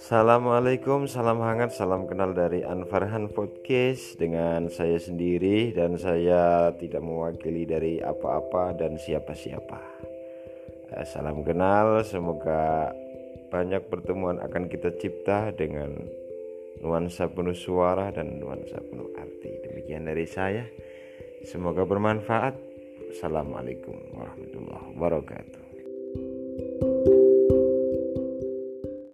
Assalamualaikum, salam hangat, salam kenal dari Anfarhan Podcast dengan saya sendiri dan saya tidak mewakili dari apa-apa dan siapa-siapa. Salam kenal, semoga banyak pertemuan akan kita cipta dengan nuansa penuh suara dan nuansa penuh arti. Demikian dari saya. Semoga bermanfaat. Assalamualaikum warahmatullahi wabarakatuh.